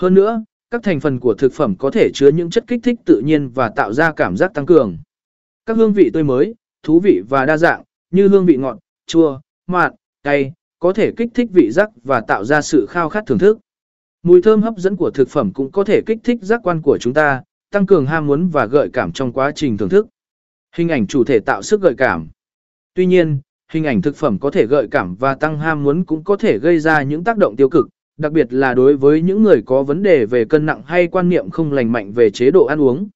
Hơn nữa, các thành phần của thực phẩm có thể chứa những chất kích thích tự nhiên và tạo ra cảm giác tăng cường. Các hương vị tươi mới, thú vị và đa dạng, như hương vị ngọt, chua, mặn, cay, có thể kích thích vị giác và tạo ra sự khao khát thưởng thức. Mùi thơm hấp dẫn của thực phẩm cũng có thể kích thích giác quan của chúng ta, tăng cường ham muốn và gợi cảm trong quá trình thưởng thức. Hình ảnh chủ thể tạo sức gợi cảm. Tuy nhiên, hình ảnh thực phẩm có thể gợi cảm và tăng ham muốn cũng có thể gây ra những tác động tiêu cực, đặc biệt là đối với những người có vấn đề về cân nặng hay quan niệm không lành mạnh về chế độ ăn uống.